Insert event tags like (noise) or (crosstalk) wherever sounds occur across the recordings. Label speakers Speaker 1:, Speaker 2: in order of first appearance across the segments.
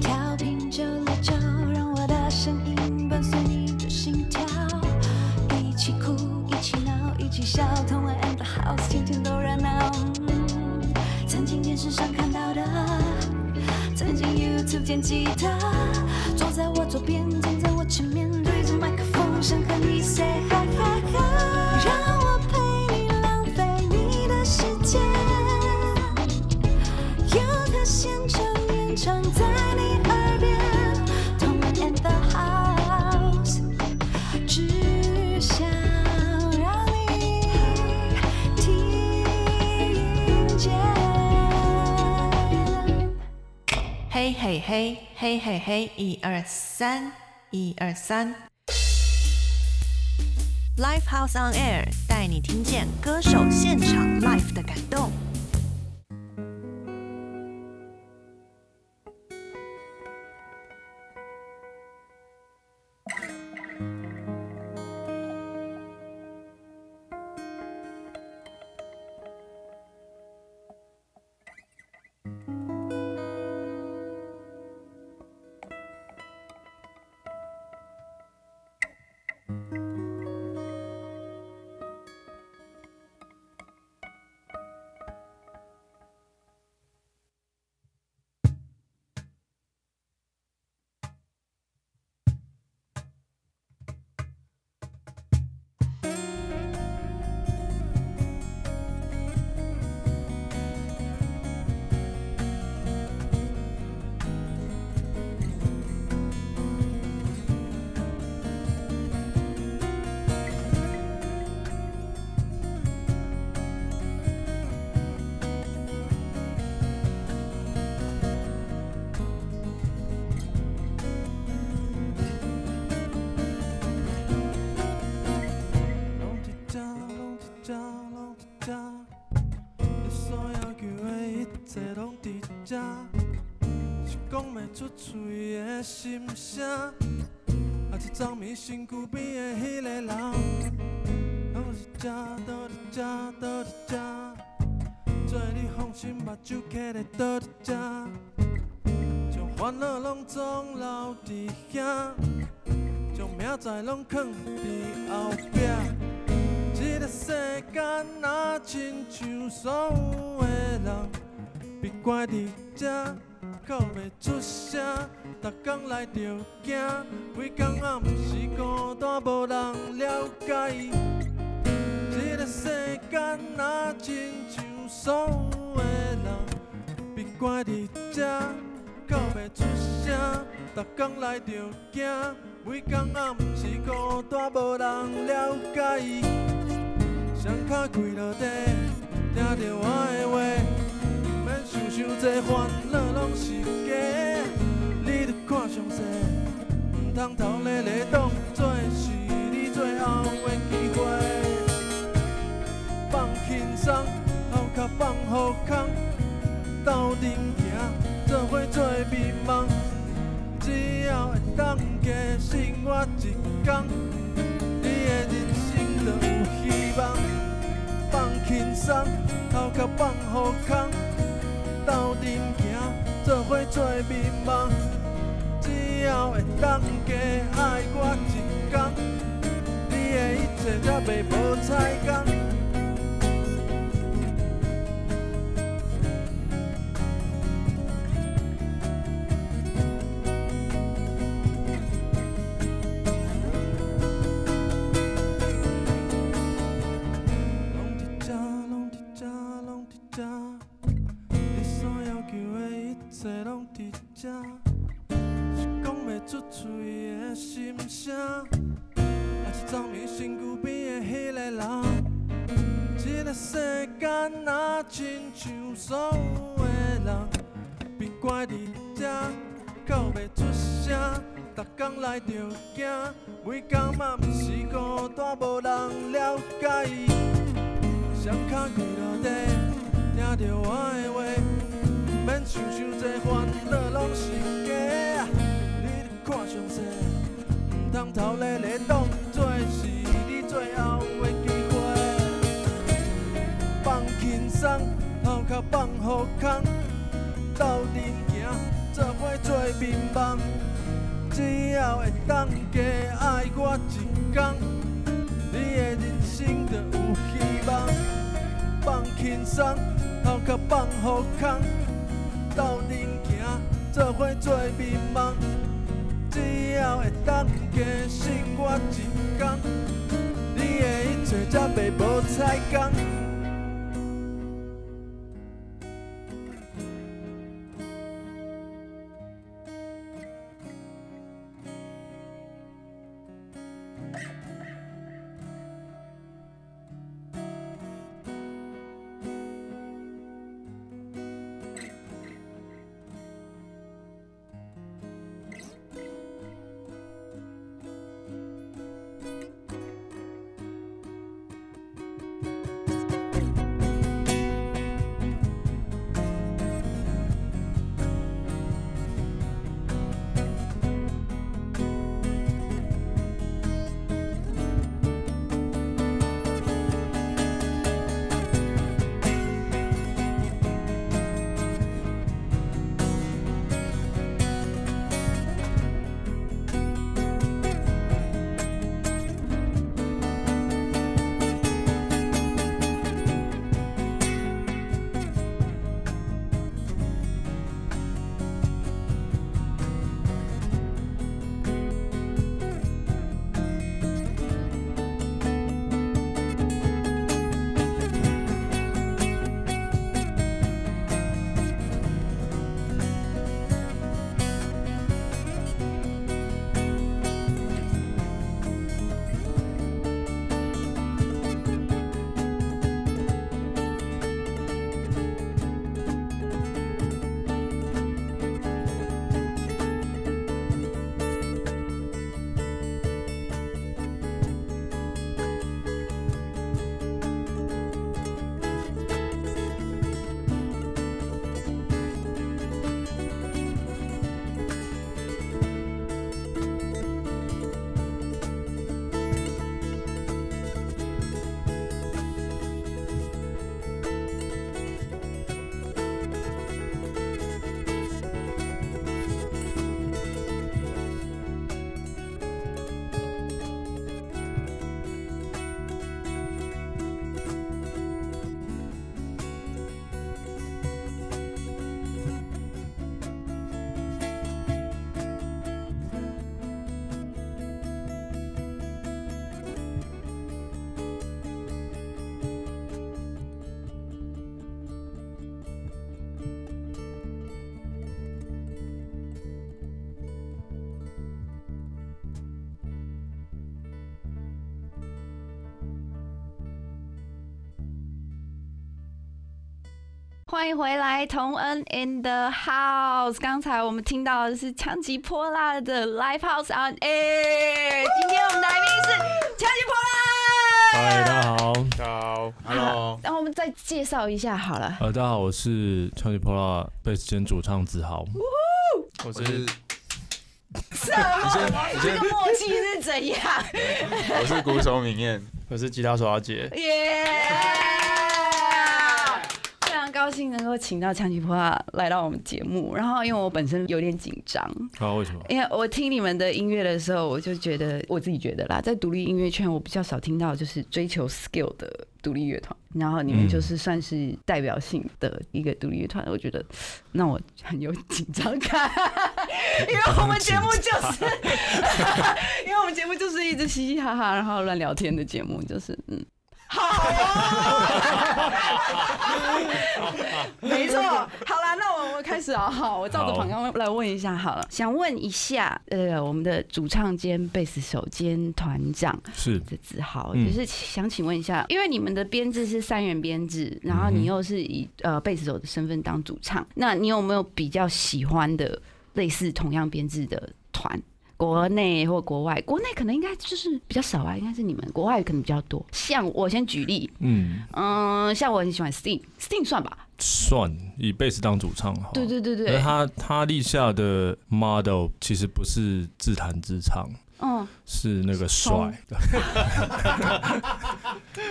Speaker 1: 调频九六九，让我的声音伴随你的心跳，一起哭，一起闹，一起笑，同玩 and the house，天天都热闹。曾经电视上看到的，曾经 YouTube 见吉他，坐在我左边，
Speaker 2: 嘿嘿嘿嘿嘿，一二三，一二三。Live House on Air 带你听见歌手现场 live 的感动。
Speaker 3: 声，啊，一昨暝身躯边的迄个人，拢是遮，倒伫遮，倒伫遮，做你放心目睭徛咧倒伫遮，将烦恼拢总留伫遐。将明仔拢藏伫后壁。这个世间若亲像所有的人，别怪伫遮，哭袂出声，逐工来着惊，规工暗时孤单，无人了解。这个世间若亲像所有的人，被关伫这，哭袂出声，逐工来着惊。每工暗时孤单，无人了解。双脚跪落地，听着我的话，想伤济，烦恼拢是假。你得看详细，毋通头咧咧当作是你最后的机会。放轻松，头壳放好空，斗阵行，做伙做美梦。只要会当加生活一天，你的人生就有希望。放轻松，头壳放好空，做伙做美梦。只要会当加爱我一天，你的一切才袂无彩工。只要会当加爱我一天，你的人生就有希望。放轻松，头壳放好空，斗阵行，做伙做面梦。只要会当加信我一天，你的一切才袂无彩工。
Speaker 4: 欢迎回来，同恩 in the house。刚才我们听到的是枪击泼辣的 Live House on Air。今天我们的来宾是枪击泼辣。
Speaker 5: 嗨，大家好。
Speaker 6: 大家好，Hello，
Speaker 4: 然后我们再介绍一下好了。
Speaker 5: 呃，大家好，我是枪击泼辣贝斯兼主唱子豪。
Speaker 6: 我是
Speaker 4: 什么？这个默契是怎样？
Speaker 6: 我是鼓手明燕，
Speaker 7: 我是吉他手阿杰。
Speaker 4: 耶！高兴能够请到枪击泼辣来到我们节目。然后因为我本身有点紧张，
Speaker 5: 啊，为什么？
Speaker 4: 因为我听你们的音乐的时候，我就觉得我自己觉得啦，在独立音乐圈，我比较少听到就是追求 skill 的独立乐团，然后你们
Speaker 5: 嗯
Speaker 4: 就是算是代表性的一个独立乐团，我觉得让我很有紧张感，(laughs) 因为我们节目就是，(laughs) 因为我们节目就是一直嘻嘻哈哈，然后乱聊天的节目，就是嗯。好啊，没错。好了，那我们开始啊。好，我照着
Speaker 5: 好
Speaker 4: 访纲来问一下好了。想问一下，呃，我们的主唱兼贝斯手兼团长
Speaker 5: 是
Speaker 4: 的子豪，
Speaker 5: 嗯
Speaker 4: 就是想请问一下，因为你们的编制是三人编制，然后你又是以呃贝斯手的身份当主唱，那你有没有比较喜欢的类似同样编制的团？国内或国外，国内可能应该就是比较少啊，应该是你们国外可能比较多。像我先举例，
Speaker 5: 嗯，
Speaker 4: 嗯，像我很喜欢 Sting，Sting 算吧？
Speaker 5: 算以贝斯当主唱哈。
Speaker 4: 对对对对，
Speaker 5: 而他他立下的 model 其实不是自弹自唱，
Speaker 4: 嗯，
Speaker 5: 是那个帅。(laughs)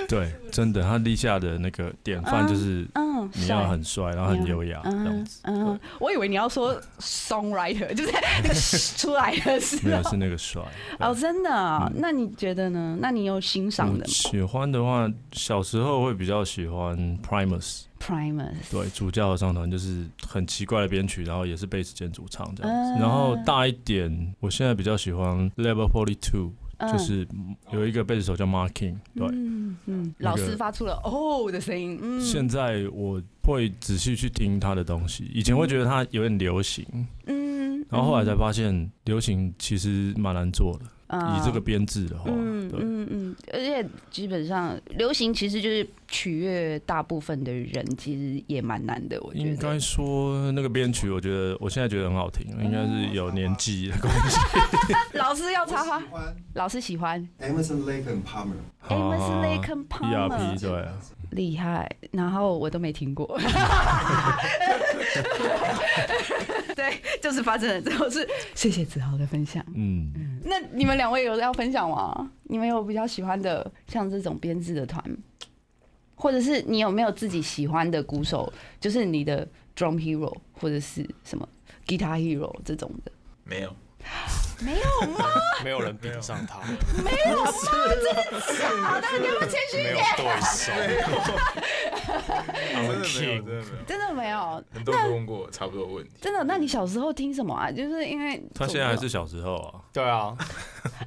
Speaker 5: 对，真的，他立下的那个典范就是
Speaker 4: 嗯，
Speaker 5: 你要很帅，然后很优雅这样
Speaker 4: 嗯
Speaker 5: 子。
Speaker 4: 嗯，我以为你要说 songwriter，(laughs) 就是那个出来的是
Speaker 5: 没有。是那个帅。
Speaker 4: 哦，真的那你觉得呢？那你有欣赏的吗
Speaker 5: 喜欢的话，小时候会比较喜欢 Primus，
Speaker 4: ？Primus，
Speaker 5: 对，主教合唱团就是很奇怪的编曲，然后也是贝斯兼主唱这样子。
Speaker 4: 嗯
Speaker 5: 然后大一点，我现在比较喜欢 Level Forty Two，
Speaker 4: 嗯
Speaker 5: 就是有一个贝斯手叫 Mark King，对。
Speaker 4: 嗯嗯，老师发出了哦的声音，嗯，
Speaker 5: 现在我会仔细去听他的东西，以前会觉得他有点流行，
Speaker 4: 嗯，
Speaker 5: 然后后来才发现流行其实蛮难做的。
Speaker 4: 嗯
Speaker 5: 以这个编制的话，
Speaker 4: 嗯，嗯嗯，而且基本上流行其实就是取悦大部分的人，其实也蛮难的，我觉得。
Speaker 5: 应该说那个编曲，我觉得我现在觉得很好听，应该是有年纪的关系。(laughs)
Speaker 4: 老师要插话
Speaker 8: 喜，欢
Speaker 4: 老师喜欢
Speaker 8: Emerson Lake and Palmer。
Speaker 4: Emerson Lake and Palmer
Speaker 5: 对啊，
Speaker 4: 厉害，然后我都没听过。(laughs) 对，就是发生了之后是谢谢子豪的分享。
Speaker 5: 嗯，
Speaker 4: 那你们两位有要分享吗？你们有比较喜欢的像这种编制的团，或者是你有没有自己喜欢的鼓手，就是你的 drum hero 或者是什么 guitar hero 这种的？
Speaker 6: 没有，
Speaker 4: 没有吗？(laughs)
Speaker 7: 没有人比得上他，
Speaker 4: 没有吗？真的假的？(laughs) 你要不要谦虚一
Speaker 7: 没有
Speaker 4: 点？
Speaker 7: 对手。(laughs)
Speaker 6: 真的没有，真的没有。
Speaker 4: 真的没有，
Speaker 6: 很多人都问过我差不多问题。
Speaker 4: 真的。那你小时候听什么啊？就是因为
Speaker 5: 他现在还是小时候啊，
Speaker 7: 对啊，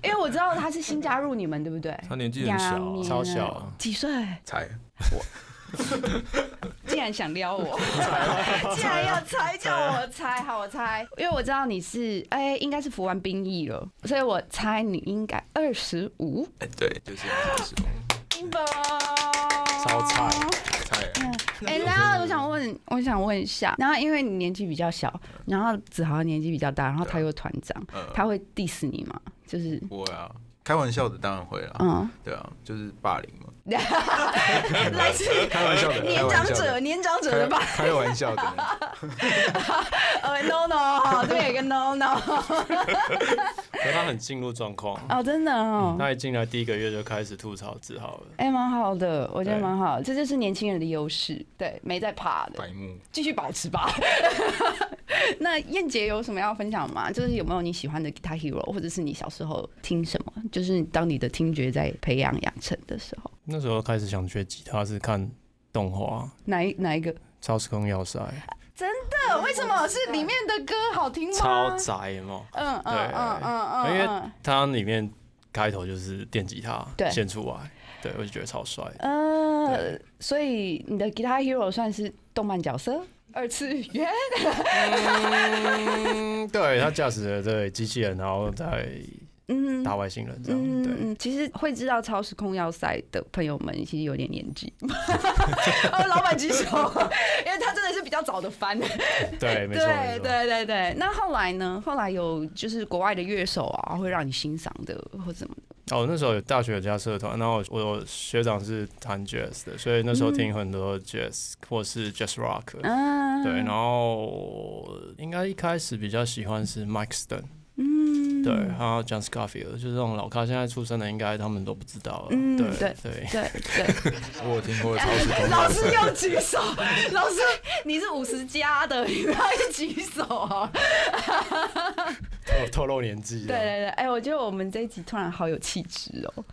Speaker 4: 因为我知道他是新加入你们，对不对？
Speaker 5: 他年纪很小
Speaker 7: 超小啊
Speaker 4: 几岁？
Speaker 6: 猜，(laughs)
Speaker 4: 竟然想撩我，(laughs) 竟然要猜，叫我猜，好，我猜，因为我知道你是，哎、应该是服完兵役了，所以我猜你应该二十五。
Speaker 6: 哎，对，就是二十公
Speaker 7: 超菜
Speaker 6: 菜。
Speaker 4: 哎、然后我想问，我想问一下，然后因为你年纪比较小，然后子豪年纪比较大，然后他又团长，
Speaker 6: 嗯，
Speaker 4: 他会 diss 你吗？就是，
Speaker 6: 不会啊，开玩笑的当然会啦。
Speaker 4: 嗯，
Speaker 6: 对啊，就是霸凌嘛。(laughs)
Speaker 4: 来自
Speaker 6: 开玩笑的，
Speaker 4: 年长者，年长者的吧？
Speaker 6: 开玩笑的。(laughs)
Speaker 4: 呃，no no，这边有一个 no no，(laughs)
Speaker 7: 可他很进入状况。
Speaker 4: 哦，真的哦，
Speaker 7: 他一进来第一个月就开始吐槽自豪了。
Speaker 4: 哎，蛮好的，我觉得
Speaker 7: 对
Speaker 4: 蛮好，这就是年轻人的优势，对，没在怕的，
Speaker 6: 白目，
Speaker 4: 继续保持吧。那燕姐有什么要分享吗？就是有没有你喜欢的 guitar hero，或者是你小时候听什么？就是当你的听觉在培养养成的时候，
Speaker 7: 那时候开始想学吉他是看动画
Speaker 4: 哪一哪一个？
Speaker 7: 《超时空要塞》，
Speaker 4: 真的，为什么是里面的歌好听吗？
Speaker 7: 超宅嘛。
Speaker 4: 嗯嗯嗯嗯嗯，
Speaker 7: 因为
Speaker 4: 嗯
Speaker 7: 它里面开头就是电吉他
Speaker 4: 对
Speaker 7: 献出来，对我就觉得超帅。嗯，
Speaker 4: 所以你的 guitar hero 算是动漫角色，二次元。
Speaker 7: 嗯，对他驾驶了对机器人，然后再
Speaker 4: 嗯
Speaker 7: 打外星人这样。对，
Speaker 4: 嗯嗯，其实会知道超时空要塞的朋友们，其实有点年纪。(laughs) 哦，老板举手，因为他真的是比较早的翻。
Speaker 7: 对，没错，没
Speaker 4: 对。对对对。那后来呢？后来有就是国外的乐手啊，会让你欣赏的或什么的。
Speaker 7: 哦，那时候有大学有加社团，然后我我学长是弹 jazz 的，所以那时候听很多 jazz 或是 jazz rock。
Speaker 4: 嗯，
Speaker 7: 对，然后应该一开始比较喜欢是 Mike Stone，
Speaker 4: 嗯，
Speaker 7: 对，还有 John Scofield，就是这种老咖，现在出生的应该他们都不知道了。
Speaker 4: 嗯
Speaker 7: 对
Speaker 4: 对
Speaker 7: 对，
Speaker 4: 对对。(laughs)
Speaker 6: 我有听过超市通 (laughs)
Speaker 4: 老。师又举手，老师你是五十加的，你不要一举手啊！
Speaker 7: 透 (laughs) 透露年纪。
Speaker 4: 对对对，哎、我觉得我们这一集突然好有气质哦，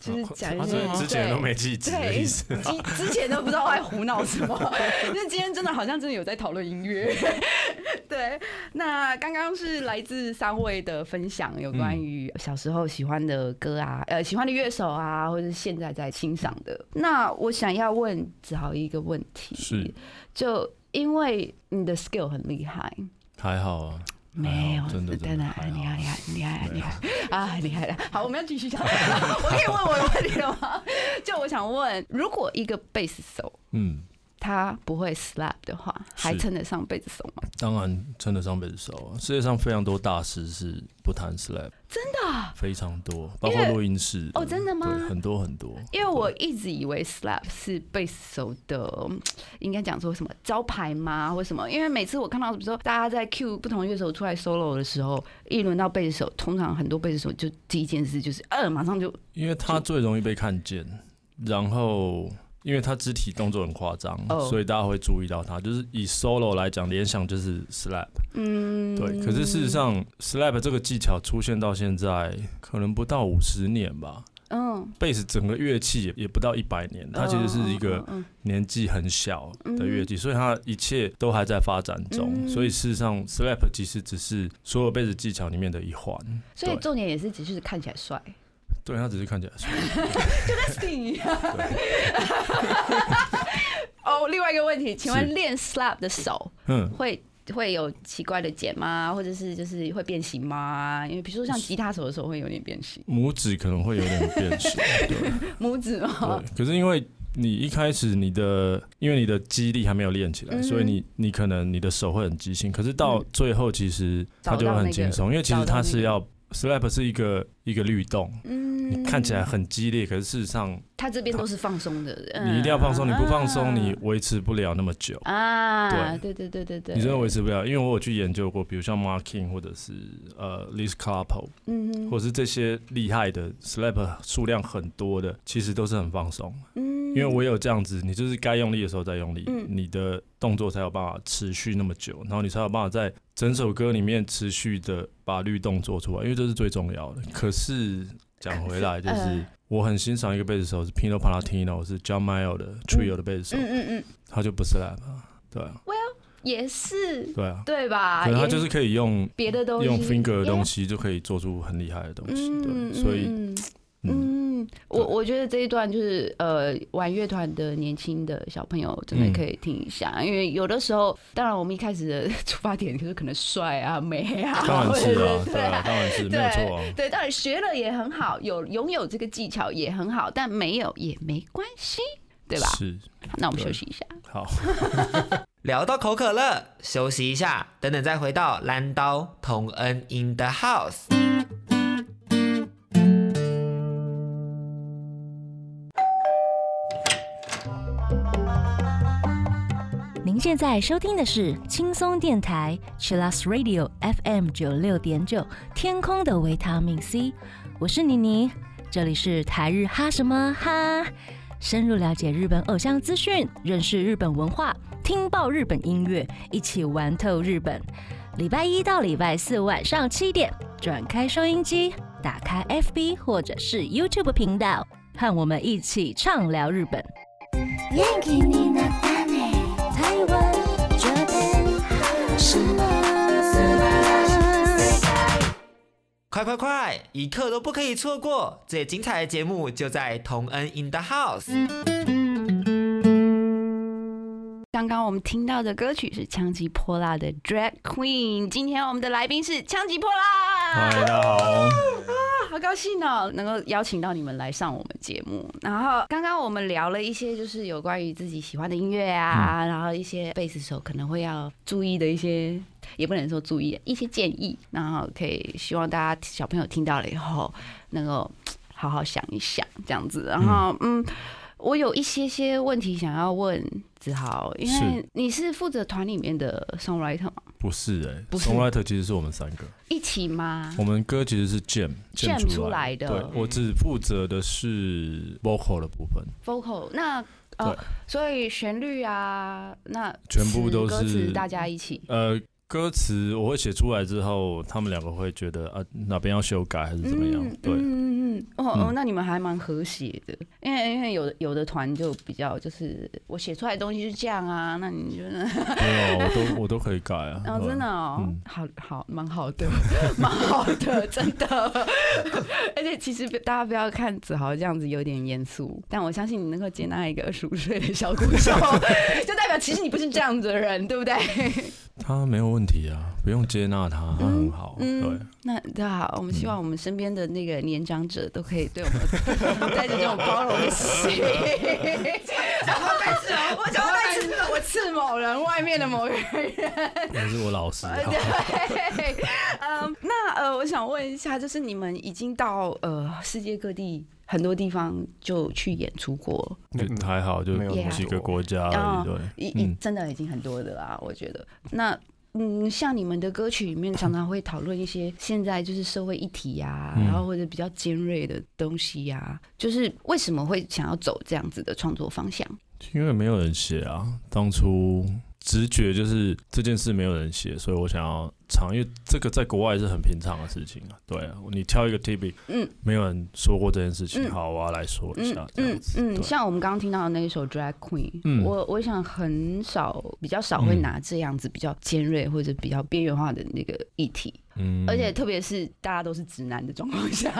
Speaker 4: 就是讲
Speaker 5: 之前都没记忆的
Speaker 4: 对
Speaker 5: 意思。
Speaker 4: 之之前都不知道在胡闹什么，(laughs) 那今天真的好像真的有在讨论音乐。(laughs) 对，那刚刚是来自三位的分享，有关于小时候喜欢的歌啊，呃，喜欢的乐手啊，或者是现在在欣赏的。那我想要问子豪一个问题，
Speaker 5: 是，
Speaker 4: 就因为你的 skill 很厉害。
Speaker 5: 还好啊，
Speaker 4: 没有，
Speaker 5: 真的真
Speaker 4: 厉害，厉害，厉害，厉害啊，很厉害的。(laughs) (laughs) 好，我们要继续讲。(laughs) 我可以问我的问题了吗？就我想问，如果一个贝斯手
Speaker 5: 嗯，
Speaker 4: 他不会 slap 的话，还称得上贝斯手吗？
Speaker 5: 当然称得上贝斯手啊。世界上非常多大师是不弹 slap，
Speaker 4: 真的啊、
Speaker 5: 非常多，包括录音室
Speaker 4: 哦真的吗
Speaker 5: 对，很多很多。
Speaker 4: 因为我一直以为 slap 是贝斯手的，嗯应该讲说什么招牌吗，或什么？因为每次我看到，比如说大家在 cue 不同乐手出来 solo 的时候，一轮到贝斯手，通常很多贝斯手就第一件事就是，呃，马上就
Speaker 5: 因为他最容易被看见，然后因为他肢体动作很夸张
Speaker 4: 哦
Speaker 5: 所以大家会注意到他。就是以 solo 来讲，联想就是 slap，
Speaker 4: 嗯，
Speaker 5: 对。可是事实，上，slap 这个技巧出现到现在，可能不到五十年吧。
Speaker 4: 嗯
Speaker 5: ，bass 整个乐器也也不到一百年，它其实是一个年纪很小的乐器，所以它一切都还在发展中。
Speaker 4: 嗯
Speaker 5: 所以事实上，slap 其实只是所有贝斯技巧里面的一环。
Speaker 4: 所以重点也是只是看起来帅。
Speaker 5: 对，他只是看起来帅。(laughs) (laughs)
Speaker 4: 哦，另外一个问题，请问
Speaker 5: 是
Speaker 4: 练 slap 的手
Speaker 5: 嗯，
Speaker 4: 会会有奇怪的茧吗？或者是就是会变形吗？因为比如说像吉他手的手会有点变形，
Speaker 5: 拇指可能会有点变形。(laughs) 对。
Speaker 4: 拇指吗？
Speaker 5: 对，可是因为你一开始你的，因为你的肌力还没有练起来，
Speaker 4: 嗯
Speaker 5: 所以你你可能你的手会很畸形，可是到
Speaker 4: 嗯
Speaker 5: 最后其实它就会很轻松，因为其实它是要 slap 是一个一个律动，
Speaker 4: 嗯。
Speaker 5: 你看起来很激烈，可是事实上
Speaker 4: 他这边都是放松的，
Speaker 5: 你一定要放松，你不放松
Speaker 4: 嗯
Speaker 5: 你维持不了那么久。
Speaker 4: 啊，对。对对对对，
Speaker 5: 你真的维持不了，因为我有去研究过，比如像 Marking 或者是呃 Liz
Speaker 4: 哼。
Speaker 5: 或者是这些厉害的 slap 数量很多的，其实都是很放松。
Speaker 4: 嗯
Speaker 5: 因为我有这样子，你就是该用力的时候再用力，
Speaker 4: 嗯。
Speaker 5: 你的动作才有办法持续那么久，然后你才有办法在整首歌里面持续的把律动做出来，因为这是最重要的。可是讲回来，就是
Speaker 4: 呃
Speaker 5: 我很欣赏一个贝斯手是 Pino Palladino，是 John Mayer 的 Trio 的贝斯手，
Speaker 4: 嗯嗯嗯，
Speaker 5: 他就不是 rap，啊对啊，
Speaker 4: 也是
Speaker 5: 对啊，
Speaker 4: 对吧？也
Speaker 5: 可能他就是可以用
Speaker 4: 别的东西
Speaker 5: 用 finger 的东
Speaker 4: 西，
Speaker 5: 就可以做出很厉害的东西，
Speaker 4: 嗯
Speaker 5: 对，所以
Speaker 4: 嗯我我觉得这一段就是呃，玩乐团的年轻的小朋友真
Speaker 5: 嗯
Speaker 4: 的可以听一下，因为有的时候，当然我们一开始的出发点就是可能帅啊、美啊，(laughs)
Speaker 5: 当然是啊对啊，当然是没有错啊。
Speaker 4: 对，当然学了也很好，有拥有这个技巧也很好，但没有也没关系，对吧？
Speaker 5: 是，
Speaker 4: 那我们休息一下。
Speaker 5: 好。(laughs)
Speaker 8: 聊到口渴了，休息一下，等等再回到蓝刀同恩 in the house。
Speaker 9: 您现在收听的是轻松电台 Chillus Radio FM 九六点九，天空的维他命 C，我是妮妮，这里是台日哈什么哈，深入了解日本偶像资讯，认识日本文化，听爆日本音乐，一起玩透日本。礼拜一到礼拜四晚上七点，转开收音机，打开 FB 或者是 YouTube 频道，和我们一起畅聊日本。
Speaker 1: 元気になったね台湾这边什么
Speaker 8: 快快快，一刻都不可以错过！最精彩的节目就在同恩 in the house。
Speaker 4: 刚刚我们听到的歌曲是枪击泼辣的 Drag Queen，今天我们的来宾是枪击泼辣。
Speaker 5: 嗨，大家好。
Speaker 4: 好高兴哦，能够邀请到你们来上我们节目。然后刚刚我们聊了一些，就是有关于自己喜欢的音乐啊，然后一些贝斯手可能会要注意的一些，也不能说注意一些建议，然后可以希望大家小朋友听到了以后，能够好好想一想这样子。然后嗯。我有一些些问题想要问子豪，因为你是负责团里面的 songwriter 吗？
Speaker 5: 不是哎、
Speaker 4: 不是
Speaker 5: s o n g w r i t e r 其实是我们三个，
Speaker 4: 一起吗？
Speaker 5: 我们歌其实是 jam
Speaker 4: jam
Speaker 5: 出
Speaker 4: 出来的
Speaker 5: 对我只负责的是 vocal 的部分
Speaker 4: ，vocal 那呃
Speaker 5: 对，
Speaker 4: 所以旋律啊，那
Speaker 5: 全部都是
Speaker 4: 大家一起。
Speaker 5: 呃，歌词我会写出来之后，他们两个会觉得啊哪边要修改还是怎么样，对，
Speaker 4: 嗯嗯嗯，哦哦，
Speaker 5: 嗯
Speaker 4: 那你们还蛮和谐的，因为因为有的有的团就比较就是我写出来的东西是这样啊，那你觉得？
Speaker 5: 没有，我都我都可以改啊，(laughs)
Speaker 4: 哦，
Speaker 5: 对
Speaker 4: 真的哦，
Speaker 5: 嗯
Speaker 4: 好好蛮好的，蛮好的，(laughs) (laughs) 真的。而且其实大家不要看子豪这样子有点严肃，但我相信你能够接纳一个二十五岁的小鼓手，就代表其实你不是这样子的人，对不对？
Speaker 5: 他没有问题啊，不用接纳他，他很好，
Speaker 4: 嗯
Speaker 5: 对，
Speaker 4: 那那好，我们希望我们身边的那个年长者都可以对我们 (laughs) 带着这种包容的心。讲话带刺哦，我讲话带刺，我刺某人，外面的某个人。
Speaker 5: 那是我老师，啊。
Speaker 4: 对，(laughs) 嗯，那呃，我想问一下，就是你们已经到呃世界各地很多地方就去演出过，
Speaker 5: 就还好，就
Speaker 6: 没有
Speaker 4: 那么
Speaker 5: 几个国家而
Speaker 4: 哦
Speaker 5: 已，对，
Speaker 4: 已已
Speaker 5: 嗯。
Speaker 4: 真的已经很多的啦，我觉得。那嗯，像你们的歌曲里面常常会讨论一些现在就是社会议题呀、
Speaker 5: 嗯
Speaker 4: 然后或者比较尖锐的东西呀、就是为什么会想要走这样子的创作方向？
Speaker 5: 因为没有人写啊，当初直觉就是这件事没有人写，所以我想要唱，因为这个在国外是很平常的事情啊。对啊，你挑一个 T B，
Speaker 4: 嗯
Speaker 5: 没有人说过这件事情，
Speaker 4: 嗯
Speaker 5: 好，我要来说一
Speaker 4: 嗯
Speaker 5: 下这样
Speaker 4: 嗯
Speaker 5: 子。
Speaker 4: 嗯，像我们刚刚听到的那一首《Drag Queen》，
Speaker 5: 嗯
Speaker 4: 我我想很少比较少会
Speaker 5: 嗯
Speaker 4: 拿这样子比较尖锐或者比较边缘化的那个议题，
Speaker 5: 嗯。
Speaker 4: 而且特别是大家都是直男的状况下，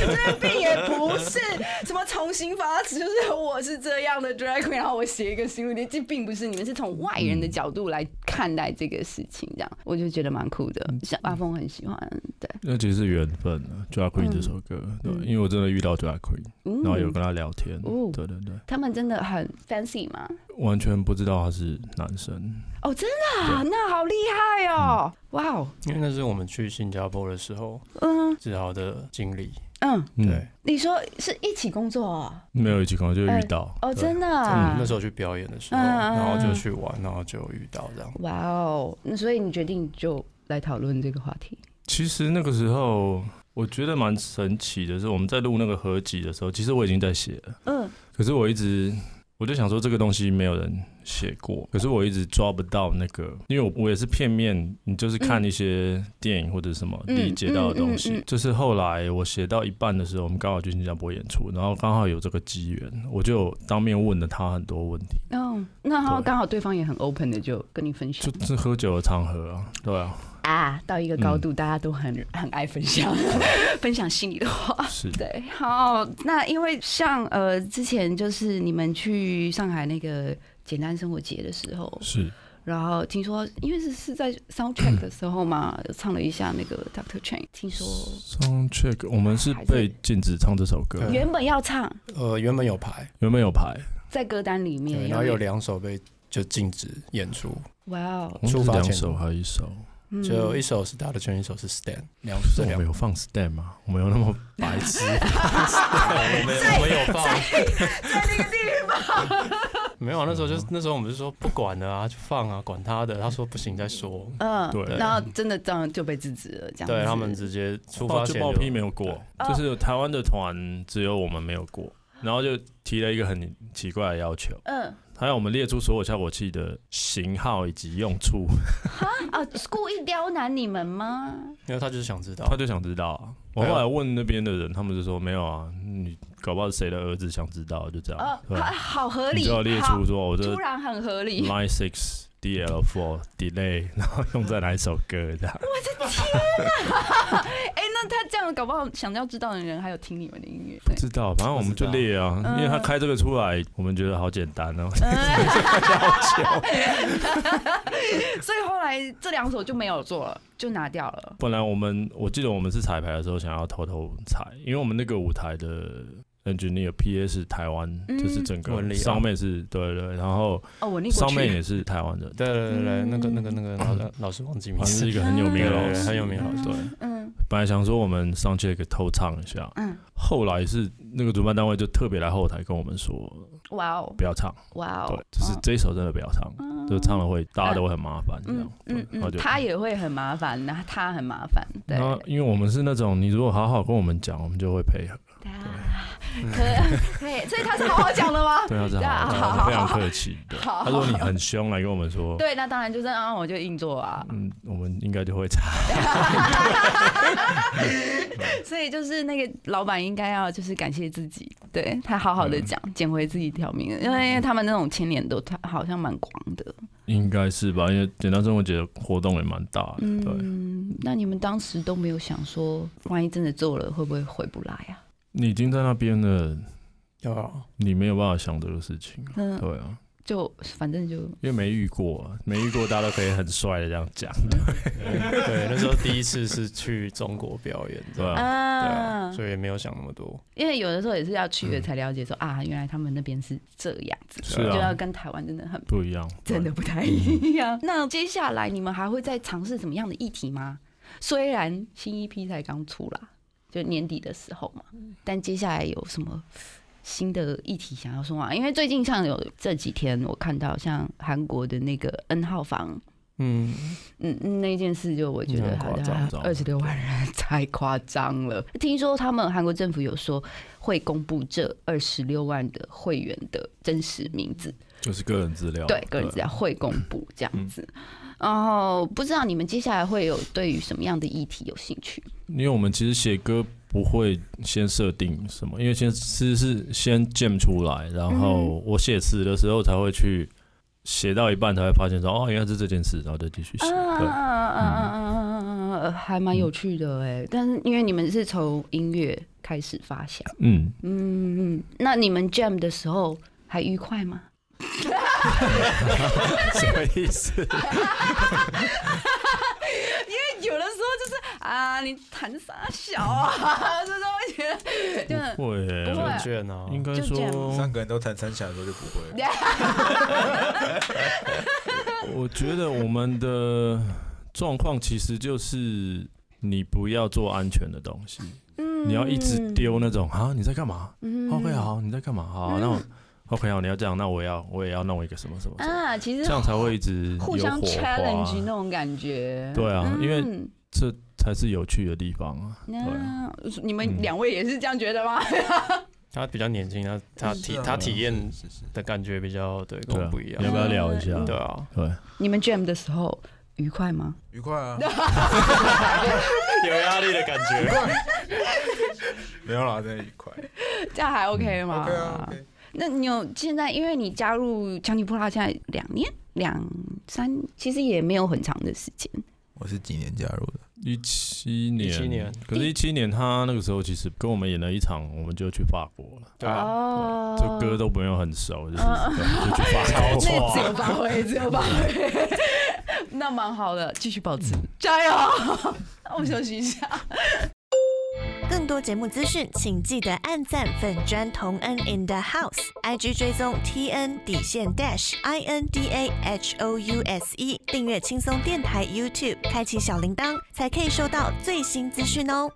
Speaker 4: 这 (laughs) 并也不是什么重新发词，就是我是这样的 drag queen，然后我写一个新闻链，这并不是你们是从外人的角度来看待这个事情，这样我就觉得蛮酷的。像阿峰很喜欢，对，
Speaker 5: 那其实是缘分啊，Drag Queen 这首歌，对，
Speaker 4: 嗯
Speaker 5: 因为我真的遇到 Drag Queen，
Speaker 4: 嗯。
Speaker 5: 然后有跟他聊天，
Speaker 4: 哦。
Speaker 5: 对对对，
Speaker 4: 他们真的很 fancy 吗？
Speaker 5: 完全不知道他是男生，
Speaker 4: 哦，真的、啊，那好厉害哦！哇哦，
Speaker 7: 因为那是我们去新加坡的时候
Speaker 4: 嗯。
Speaker 7: 自豪的经历。
Speaker 4: 嗯，
Speaker 5: 嗯。
Speaker 7: 对，
Speaker 4: 你说是一起工作哦？
Speaker 5: 没有一起工作就遇到，
Speaker 4: 哦，真的、
Speaker 7: 嗯。
Speaker 4: 啊，
Speaker 7: 那时候去表演的时候，然后就去玩，然后就遇到这样。
Speaker 4: 哇哦，那所以你决定就来讨论这个话题。
Speaker 5: 其实那个时候我觉得蛮神奇的是，我们在录那个合集的时候，其实我已经在写了，
Speaker 4: 嗯。
Speaker 5: 可是我一直我就想说这个东西没有人写过，可是我一直抓不到那个，因为我我也是片面，你就是看一些电影或者什么
Speaker 4: 嗯
Speaker 5: 理解到的东西。
Speaker 4: 嗯嗯嗯
Speaker 5: 就是后来我写到一半的时候，我们刚好去新加坡演出，然后刚好有这个机缘，我就当面问了他很多问题，
Speaker 4: 哦，那他刚好对方也很 open 的，就跟你分享。
Speaker 5: 就是喝酒的场合啊，对啊，
Speaker 4: 啊，到一个高度，大家都很很爱分享，(laughs) 分享心里的话。
Speaker 5: 是。
Speaker 4: 对，好，那因为像呃之前就是你们去上海那个简单生活节的时候，
Speaker 5: 是，
Speaker 4: 然后听说因为是是在 soundtrack 的时候嘛，唱了一下那个 Doctor Train，听说
Speaker 5: Sound check，我们是被禁止唱这首歌，
Speaker 4: 原本要唱？
Speaker 7: 呃，原本有排，
Speaker 5: 原本有排，
Speaker 4: 在歌单里面
Speaker 7: 对，，然后有两首被就禁止演出，
Speaker 4: 哇哦，
Speaker 7: 出发前
Speaker 5: 两首还有一首，
Speaker 4: 嗯
Speaker 7: 就一首是大的圈，一首是 Stand，两
Speaker 5: 是
Speaker 7: 这两。
Speaker 5: 我们有放 stand 吗？我们有那么白痴？(laughs)
Speaker 7: 我们我们有放，
Speaker 4: 在那个地方，
Speaker 7: 没有啊，那时候就是那时候我们就说不管了啊，就放啊，管他的。他说不行再说，
Speaker 4: 嗯，
Speaker 5: 对。
Speaker 4: 然后真的这样就被制止了，这样子。
Speaker 7: 对他们直接出发前
Speaker 5: 就报批没有过，就是台湾的团只有我们没有过，然后就提了一个很奇怪的要求，
Speaker 4: 嗯
Speaker 5: 他要我们列出所有效果器的型号以及用处，
Speaker 4: 啊，故意刁难你们吗？
Speaker 7: 因为他就是想知道
Speaker 5: 他，就想知道啊。我后来问那边的人，他们就说没有啊，你搞不好是谁的儿子想知道，就这样
Speaker 4: 呃，，好？好合理，
Speaker 5: 你就要列出说我这
Speaker 4: 突然很合理。
Speaker 5: Line Six DL Four Delay，(laughs) 然后用在哪一首歌这样。(laughs)
Speaker 4: 哎，那他这样搞不好想要知道的人还有听你们的音乐，对
Speaker 5: 不知道，反正我们就列啊，
Speaker 4: 嗯
Speaker 5: 因为他开这个出来，我们觉得好简单哦。(laughs)
Speaker 4: 所以后来这两首就没有做了，就拿掉了。
Speaker 5: 本来我们我记得我们是彩排的时候想要偷偷彩，因为我们那个舞台的 engineer PA 是台湾，
Speaker 4: 嗯。
Speaker 5: 就是整个上面是对对，然后。上面也是台湾的，
Speaker 7: 对对对那个那个那个老老师忘记名字。
Speaker 5: 是一，个很有名的老师，
Speaker 7: 对对对很有名的老师
Speaker 5: 对，
Speaker 4: 嗯。
Speaker 5: 本来想说我们上去给偷唱一下，
Speaker 4: 嗯，
Speaker 5: 后来是那个主办单位就特别来后台跟我们说
Speaker 4: 哇哦。
Speaker 5: 不要唱，
Speaker 4: 哇哦，，
Speaker 5: 对就是这一首真的不要唱，
Speaker 4: 嗯。
Speaker 5: 就唱了会大家都会很麻烦这样。
Speaker 4: 嗯，他也会很麻烦，那他很麻烦，对。
Speaker 5: 然后因为我们是那种你如果好好跟我们讲，我们就会配合，
Speaker 4: 可 (laughs) 可以，所以他是好好讲的吗？
Speaker 5: 对，他是
Speaker 4: 对啊
Speaker 5: 好，非常客气的。
Speaker 4: 好
Speaker 5: 他说你很凶来跟我们说，
Speaker 4: 对，那当然就是啊，我就硬做啊。
Speaker 5: 嗯，我们应该就会查。(laughs)
Speaker 4: 所以就是那个老板应该要就是感谢自己，对他好好的讲，捡回自己一条命，因为他们那种牵连都他好像蛮广的。
Speaker 5: 应该是吧，因为简单生活节的活动也蛮大的，对。
Speaker 4: 嗯，那你们当时都没有想说，万一真的做了，会不会回不来啊？
Speaker 5: 你已经在那边了，
Speaker 7: 有。啊
Speaker 5: 你没有办法想这个事情啊，
Speaker 4: 嗯，
Speaker 5: 对啊，
Speaker 4: 就反正就
Speaker 5: 因为没遇过啊，没遇过，大家都可以很帅的这样讲，(laughs)
Speaker 7: 对，那时候第一次是去中国表演，
Speaker 5: 对啊，
Speaker 7: 对啊，
Speaker 4: 啊，
Speaker 7: 所以也没有想那么多。
Speaker 4: 因为有的时候也是要去了才了解说啊，原来他们那边是这样子，
Speaker 5: 是啊。
Speaker 4: 就要跟台湾真的很
Speaker 5: 不一样，
Speaker 4: 真的不太一样。(laughs) 那接下来你们还会再尝试什么样的议题吗？虽然新一批才刚出啦，就年底的时候嘛，但接下来有什么新的议题想要说吗？因为最近像有这几天我看到像韩国的那个 N 号房
Speaker 7: 嗯，
Speaker 4: 嗯，嗯那件事就我觉得
Speaker 5: 很夸张这样 (laughs)
Speaker 4: 二十六万人太夸张了。听说他们韩国政府有说会公布这二十六万的会员的真实名字，
Speaker 5: 就是个人资料，
Speaker 4: 对，个人资料会公布这样子。然后不知道你们接下来会有对于什么样的议题有兴趣？
Speaker 5: 因为我们其实写歌不会先设定什么，因为先其实是先 jam 出来，然后我写词的时候才会去写到一半才会发现说哦原来是这件事，然后再继续写。对，
Speaker 4: 啊，还蛮有趣的哎。但是因为你们是从音乐开始发想，
Speaker 5: 嗯，
Speaker 4: 嗯，那你们 jam 的时候还愉快吗？(laughs)
Speaker 5: 什么意思？
Speaker 4: 因为有的时候就是啊，你弹啥小啊，就是会觉得就
Speaker 5: 会耶，
Speaker 4: 不会
Speaker 7: 卷啊，
Speaker 5: 应该
Speaker 4: 就这
Speaker 5: 说
Speaker 6: 三，个人都谈三小的时候就不会了。(laughs)
Speaker 5: 我觉得我们的状况其实就是你不要做安全的东西，
Speaker 4: 嗯
Speaker 5: 你要一直丢那种啊你在干嘛
Speaker 4: 嗯
Speaker 5: ？OK 好，你在干嘛？好，那我 OK 好，你要这样，那我要我也要弄一个什么什么
Speaker 4: 啊，其实
Speaker 5: 这样才会一直
Speaker 4: 互相
Speaker 5: 有
Speaker 4: challenge 那
Speaker 5: 花，
Speaker 4: 种感觉。
Speaker 5: 对啊因为
Speaker 4: 嗯
Speaker 5: 这才是有趣的地方啊。对
Speaker 4: 你们
Speaker 5: 嗯
Speaker 4: 两位也是这样觉得吗？(laughs)
Speaker 7: 他比较年轻，他他体他体验的感觉比较对，跟我不一样
Speaker 5: 你要。不要聊一下？
Speaker 7: 对啊，
Speaker 5: 对，
Speaker 4: 你们 jam 的时候愉快吗？
Speaker 6: 愉快啊，(laughs)
Speaker 7: 有压力的感觉。(laughs)
Speaker 6: 没有啦，真的愉快。
Speaker 4: 这样还 OK 吗
Speaker 6: OK 啊，OK。
Speaker 4: 那你有现在，因为你加入强尼普拉现在两年两三，其实也没有很长的时间。
Speaker 6: 我是几年加入的？
Speaker 5: 一七年，
Speaker 7: 一七年
Speaker 5: 可是，一七年他那个时候其实跟我们演了一场，我们就去法国了。
Speaker 7: 对啊，
Speaker 4: 哦
Speaker 5: 这歌都没有很熟，就是对就去法国。
Speaker 4: 那自由发挥，自由发挥，那蛮好的，继续保持，加油！(laughs) 那我们休息一下。
Speaker 2: 更多节目资讯，请记得按赞粉砖同恩 in the house，IG 追踪 T N 底线 dash I N D A H O U S E，订阅轻松电台 YouTube，开启小铃铛，才可以收到最新资讯哦。